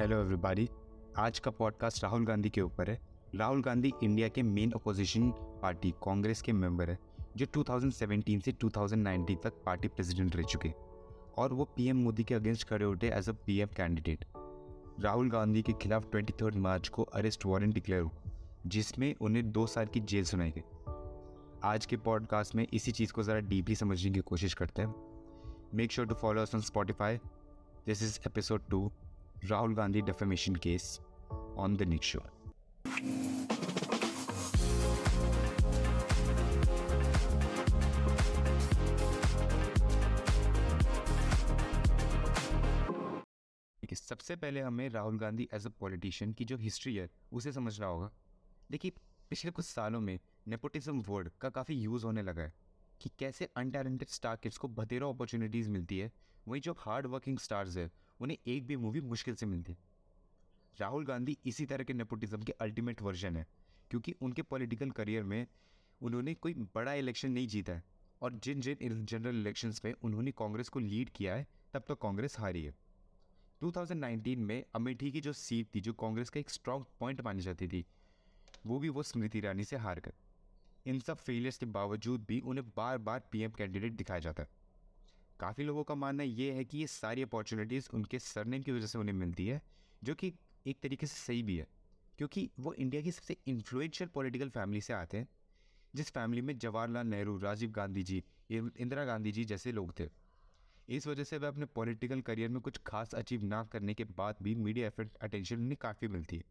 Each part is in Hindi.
हेलो एवरीबॉडी आज का पॉडकास्ट राहुल गांधी के ऊपर है। राहुल गांधी इंडिया के मेन अपोजिशन पार्टी कांग्रेस के मेंबर है, जो 2017 से 2019 तक पार्टी प्रेसिडेंट रह चुके और वो पीएम मोदी के अगेंस्ट खड़े उठे as a PM candidate Rahul Gandhi के खिलाफ ट्वेंटी मार्च को अरेस्ट वारंट डिक्लेयर हुआ, जिसमें उन्हें दो साल की जेल सुनाई गई। आज के पॉडकास्ट में इसी चीज़ को ज़रा डीपली समझने की कोशिश करते हैं। Make sure to follow us on Spotify this is episode two Rahul Gandhi defamation case on the next show सबसे पहले हमें Rahul Gandhi as a politician की जो हिस्ट्री है, उसे समझना होगा। देखिए, पिछले कुछ सालों में नेपोटिज्म वर्ड का काफ़ी यूज़ होने लगा है कि कैसे अनटैलेंटेड स्टार किड्स को बतेरों अपॉर्चुनिटीज़ मिलती है। वहीं जो हार्ड वर्किंग स्टार्स है उन्हें एक भी मूवी मुश्किल से मिलती। राहुल गांधी इसी तरह के नेपोटिज्म के अल्टीमेट वर्जन है, क्योंकि उनके पॉलिटिकल करियर में उन्होंने कोई बड़ा इलेक्शन नहीं जीता है, और जिन जिन जनरल इलेक्शंस में उन्होंने कांग्रेस को लीड किया है, तब तो कांग्रेस हारी है। 2019 में अमेठी की जो सीट थी, जो कांग्रेस का एक स्ट्रॉन्ग पॉइंट मानी जाती थी, वो भी वो स्मृति ईरानी से हार कर इन सब फेलियर्स के बावजूद भी उन्हें बार बार पीएम कैंडिडेट दिखाया जाता है। काफ़ी लोगों का मानना ये है कि ये सारी अपॉर्चुनिटीज़ उनके सरनेम की वजह से उन्हें मिलती है, जो कि एक तरीके से सही भी है। क्योंकि वो इंडिया की सबसे इन्फ्लुएंशियल पॉलिटिकल फैमिली से आते हैं, जिस फैमिली में जवाहरलाल नेहरू, राजीव गांधी जी इंदिरा गांधी जी जैसे लोग थे। इस वजह से वह अपने पॉलिटिकल करियर में कुछ खास अचीव ना करने के बाद भी मीडिया एफर्ट अटेंशन उन्हें काफ़ी मिलती है।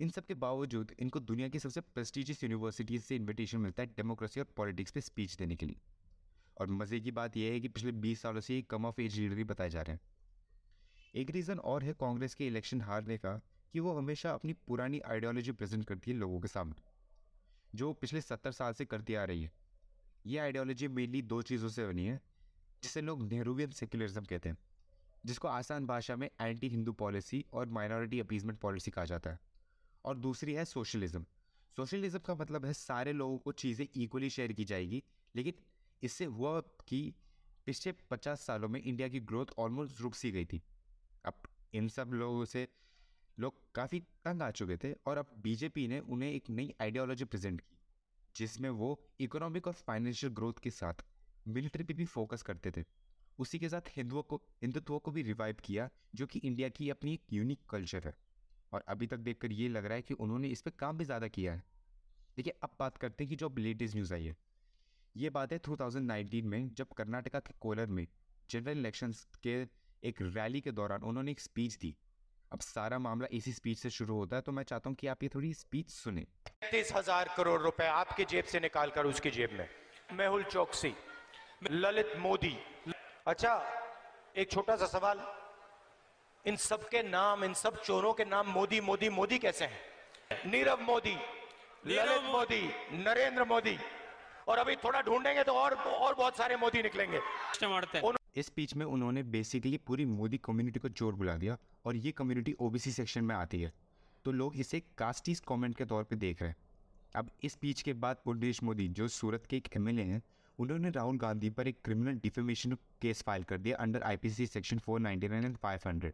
इन सब के बावजूद इनको दुनिया की सबसे प्रेस्टिजियस यूनिवर्सिटीज़ से इनविटेशन मिलता है डेमोक्रेसी और पॉलिटिक्स पे स्पीच देने के लिए। और मज़े की बात यह है कि पिछले 20 सालों से कम ऑफ़ एज लीडर ही बताए जा रहे हैं। एक रीज़न और है कांग्रेस के इलेक्शन हारने का कि वो हमेशा अपनी पुरानी आइडियोलॉजी प्रेजेंट करती है लोगों के सामने, जो पिछले सत्तर साल से करती आ रही है। ये आइडियोलॉजी मेनली दो चीज़ों से बनी है, जिसे लोग नेहरूवियन सेक्युलरिज्म कहते हैं, जिसको आसान भाषा में एंटी हिंदू पॉलिसी और माइनॉरिटी अपीजमेंट पॉलिसी कहा जाता है, और दूसरी है सोशलिज्म। सोशलिज्म का मतलब है सारे लोगों को चीज़ें इक्वली शेयर की जाएगी, लेकिन इससे हुआ कि पिछले पचास सालों में इंडिया की ग्रोथ ऑलमोस्ट रुक सी गई थी। अब इन सब लोगों से लोग काफ़ी तंग आ चुके थे और अब बीजेपी ने उन्हें एक नई आइडियोलॉजी प्रेजेंट की, जिसमें वो इकोनॉमिक और फाइनेंशियल ग्रोथ के साथ मिलिट्री पे भी फोकस करते थे। उसी के साथ हिंदुओं को, हिंदुत्व को भी रिवाइव किया, जो कि इंडिया की अपनी एक यूनिक कल्चर है। और अभी तक देखकर ये लग रहा है कि उन्होंने इस पर काम भी ज़्यादा किया है। देखिए, अब बात करते हैं कि जो अब लेटेस्ट न्यूज़ आई है ये बात है 2019 में जब कर्नाटका के कोलर में जनरल इलेक्शंस के एक रैली के दौरान उन्होंने एक स्पीच दी। अब सारा मामला इसी स्पीच से शुरू होता है तो मैं चाहता हूँ कि आप ये थोड़ी स्पीच सुने। तीस हज़ार करोड़ रुपए आपके जेब से निकाल कर उसकी जेब में। मेहुल चौकसी ललित मोदी। अच्छा एक छोटा सा सवाल। इन सब के नाम इन सब चोरों के नाम मोदी मोदी मोदी कैसे हैं? नीरव मोदी ललित मोदी नरेंद्र मोदी। और अभी थोड़ा ढूंढेंगे तो और और बहुत सारे मोदी निकलेंगे। इस स्पीच में उन्होंने बेसिकली पूरी मोदी कम्युनिटी को ज़ोर बुला दिया और ये कम्युनिटी ओबीसी सेक्शन में आती है। तो लोग इसे कास्टिस कमेंट के तौर पे देख रहे हैं। अब इस स्पीच के बाद पुरदेश मोदी जो सूरत के एक एमएलए हैं उन्होंने राहुल गांधी पर एक क्रिमिनल डिफेमेशन केस फ़ाइल कर दिया under IPC section 499 and 500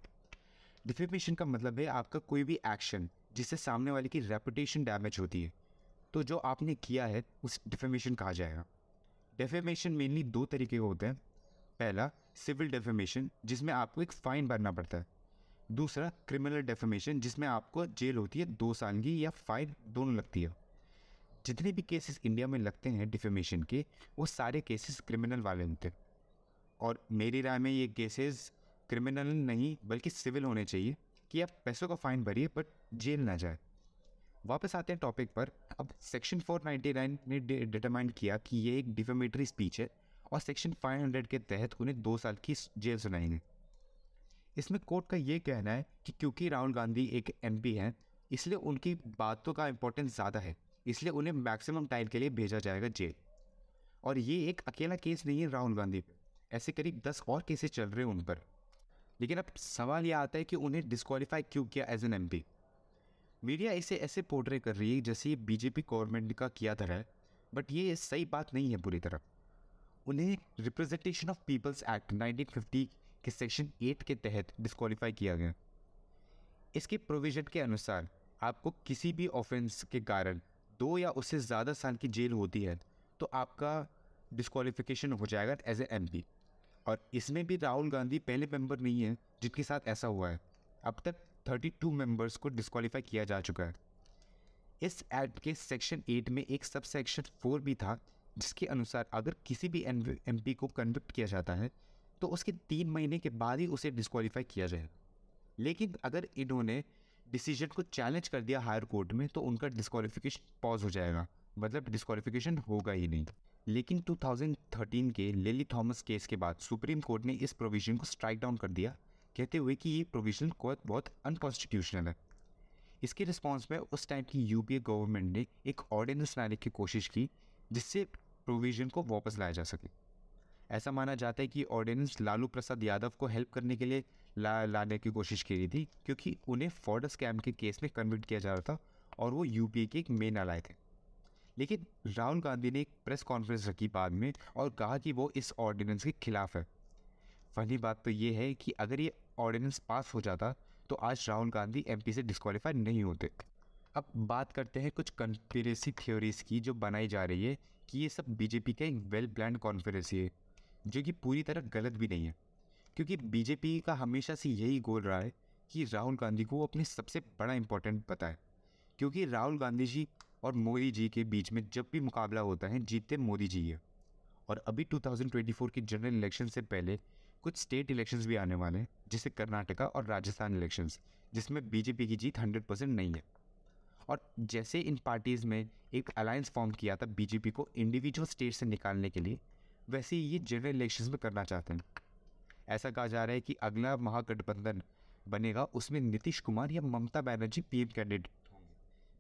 defamation का मतलब है आपका कोई भी एक्शन जिससे सामने वाले की रेपुटेशन डैमेज होती है। तो जो आपने किया है, उस डिफेमेशन कहा जाएगा। डेफेमेशन मेनली दो तरीके के होते हैं। पहला सिविल डेफेमेशन जिसमें आपको एक फ़ाइन भरना पड़ता है। दूसरा क्रिमिनल डेफेमेशन जिसमें आपको जेल होती है, दो साल की या फाइन दोनों लगती है। जितने भी केसेस इंडिया में लगते हैं डिफेमेशन के, वो सारे केसेस क्रिमिनल वाले होते हैं। और मेरी राय में ये केसेस क्रिमिनल नहीं, बल्कि सिविल होने चाहिए कि आप पैसों का फाइन भरिए बट जेल ना जाए। वापस आते हैं टॉपिक पर। अब सेक्शन 499 ने डिटरमाइन किया कि ये एक डिफेमेटरी स्पीच है और सेक्शन 500 के तहत उन्हें दो साल की जेल सुनाएँगे। इसमें कोर्ट का ये कहना है कि क्योंकि राहुल गांधी एक एमपी हैं, इसलिए उनकी बातों का इम्पोर्टेंस ज़्यादा है, इसलिए उन्हें मैक्सिमम टाइम के लिए भेजा जाएगा जेल। और ये एक अकेला केस नहीं है राहुल गांधी। ऐसे करीब दस और केसेस चल रहे हैं उन पर। लेकिन अब सवाल यह आता है कि उन्हें डिस्कालीफाई क्यों किया एज एन एम मीडिया इसे ऐसे पोर्ट्रे कर रही है जैसे ये बीजेपी गवर्नमेंट का किया था है बट ये सही बात नहीं है पूरी तरह। उन्हें रिप्रेजेंटेशन ऑफ़ पीपल्स एक्ट 1950 के सेक्शन एट के तहत डिस्कालीफाई किया गया। इसके प्रोविज़न के अनुसार आपको किसी भी ऑफेंस के कारण दो या उससे ज़्यादा साल की जेल होती है तो आपका डिस्कालिफिकेशन हो जाएगा एज ए एम और इसमें भी राहुल गांधी पहले मेंबर नहीं है जिनके साथ ऐसा हुआ है। अब तक 32 मेंबर्स को डिस्कालीफाई किया जा चुका है। इस एक्ट के सेक्शन एट में एक सब सेक्शन फोर भी था, जिसके अनुसार अगर किसी भी एम पी को कन्विक्ट किया जाता है तो उसके तीन महीने के बाद ही उसे डिस्कालीफाई किया जाए। लेकिन अगर इन्होंने डिसीज़न को चैलेंज कर दिया हायर कोर्ट में तो उनका डिस्कालिफिकेशन पॉज हो जाएगा। मतलब डिस्कालिफिकेशन होगा ही नहीं। लेकिन 2013 के लिली थॉमस केस के बाद सुप्रीम कोर्ट ने इस प्रोविज़न को स्ट्राइक डाउन कर दिया। कहते हुए कि ये प्रोविज़न बहुत अनकॉन्स्टिट्यूशनल है। इसके रिस्पॉन्स में उस टाइम की यूपीए गवर्नमेंट ने एक ऑर्डिनेंस लाने की कोशिश की जिससे प्रोविज़न को वापस लाया जा सके। ऐसा माना जाता है कि ऑर्डिनेंस लालू प्रसाद यादव को हेल्प करने के लिए ला, लाने की कोशिश की गई थी क्योंकि उन्हें फॉर्डर स्कैम के केस में कन्विट किया जा रहा था और वो यूपीए के एक मेन अलाय थे। लेकिन राहुल गांधी ने एक प्रेस कॉन्फ्रेंस रखी बाद में और कहा कि वो इस ऑर्डिनेंस के खिलाफ है। फनी बात तो ये है कि अगर ये ऑर्डिनेंस पास हो जाता तो आज राहुल गांधी एमपी से डिस्कालीफाई नहीं होते। अब बात करते हैं कुछ कंस्पिरेसी थ्योरीज की जो बनाई जा रही है, कि ये सब बीजेपी का एक वेल प्लान कॉन्फ्रेंसी है, जो कि पूरी तरह गलत भी नहीं है। क्योंकि बीजेपी का हमेशा से यही गोल रहा है कि राहुल गांधी को अपने सबसे बड़ा इम्पोर्टेंट बताए। क्योंकि राहुल गांधी जी और मोदी जी के बीच में जब भी मुकाबला होता है, जीतते मोदी जी है और अभी 2024 के जनरल इलेक्शन से पहले कुछ स्टेट इलेक्शंस भी आने वाले हैं, जैसे कर्नाटका और राजस्थान इलेक्शंस जिसमें बीजेपी की जीत 100 परसेंट नहीं है। और जैसे इन पार्टीज़ में एक अलायंस फॉर्म किया था बीजेपी को इंडिविजुअल स्टेट से निकालने के लिए, वैसे ही ये जनरल इलेक्शंस में करना चाहते हैं। ऐसा कहा जा रहा है कि अगला महागठबंधन बनेगा, उसमें नीतीश कुमार या ममता बनर्जी पीएम कैंडिडेट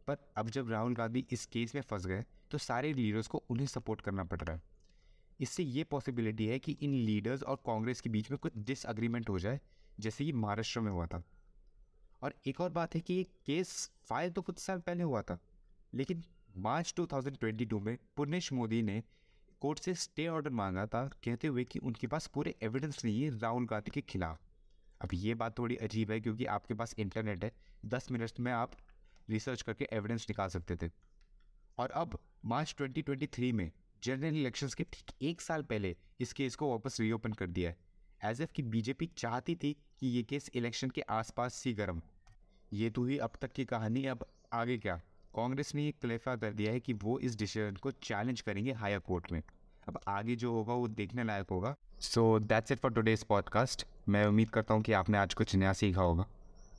पर अब जब राहुल गांधी इस केस में फंस गए तो सारे लीडर्स को उन्हें सपोर्ट करना पड़ रहा है। इससे ये पॉसिबिलिटी है कि इन लीडर्स और कांग्रेस के बीच में कुछ डिसअग्रीमेंट हो जाए, जैसे कि महाराष्ट्र में हुआ था। और एक और बात है कि ये केस फ़ाइल तो कुछ साल पहले हुआ था, लेकिन मार्च 2022 में पुनेश मोदी ने कोर्ट से स्टे ऑर्डर मांगा था, कहते हुए कि उनके पास पूरे एविडेंस नहीं है राहुल गांधी के खिलाफ। अब ये बात थोड़ी अजीब है क्योंकि आपके पास इंटरनेट है, दस मिनट में आप रिसर्च करके एविडेंस निकाल सकते थे। और अब मार्च 2023 में जनरल इलेक्शंस के ठीक एक साल पहले इस केस को वापस रीओपन कर दिया है। एज एफ़ की बीजेपी चाहती थी कि ये केस इलेक्शन के आसपास सी गर्म ये तो ही अब तक की कहानी अब आगे क्या? कांग्रेस ने ये क्लेफा कर दिया है कि वो इस डिसीज़न को चैलेंज करेंगे हायर कोर्ट में। अब आगे जो होगा वो देखने लायक होगा। So that's it for today's podcast मैं उम्मीद करता हूँ कि आपने आज कुछ नया सीखा होगा।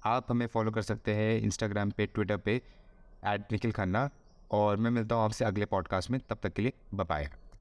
आप हमें फॉलो कर सकते हैं इंस्टाग्राम पे ट्विटर पे एट निखिल खन्ना। और मैं मिलता हूँ आपसे अगले पॉडकास्ट में तब तक के लिए बाय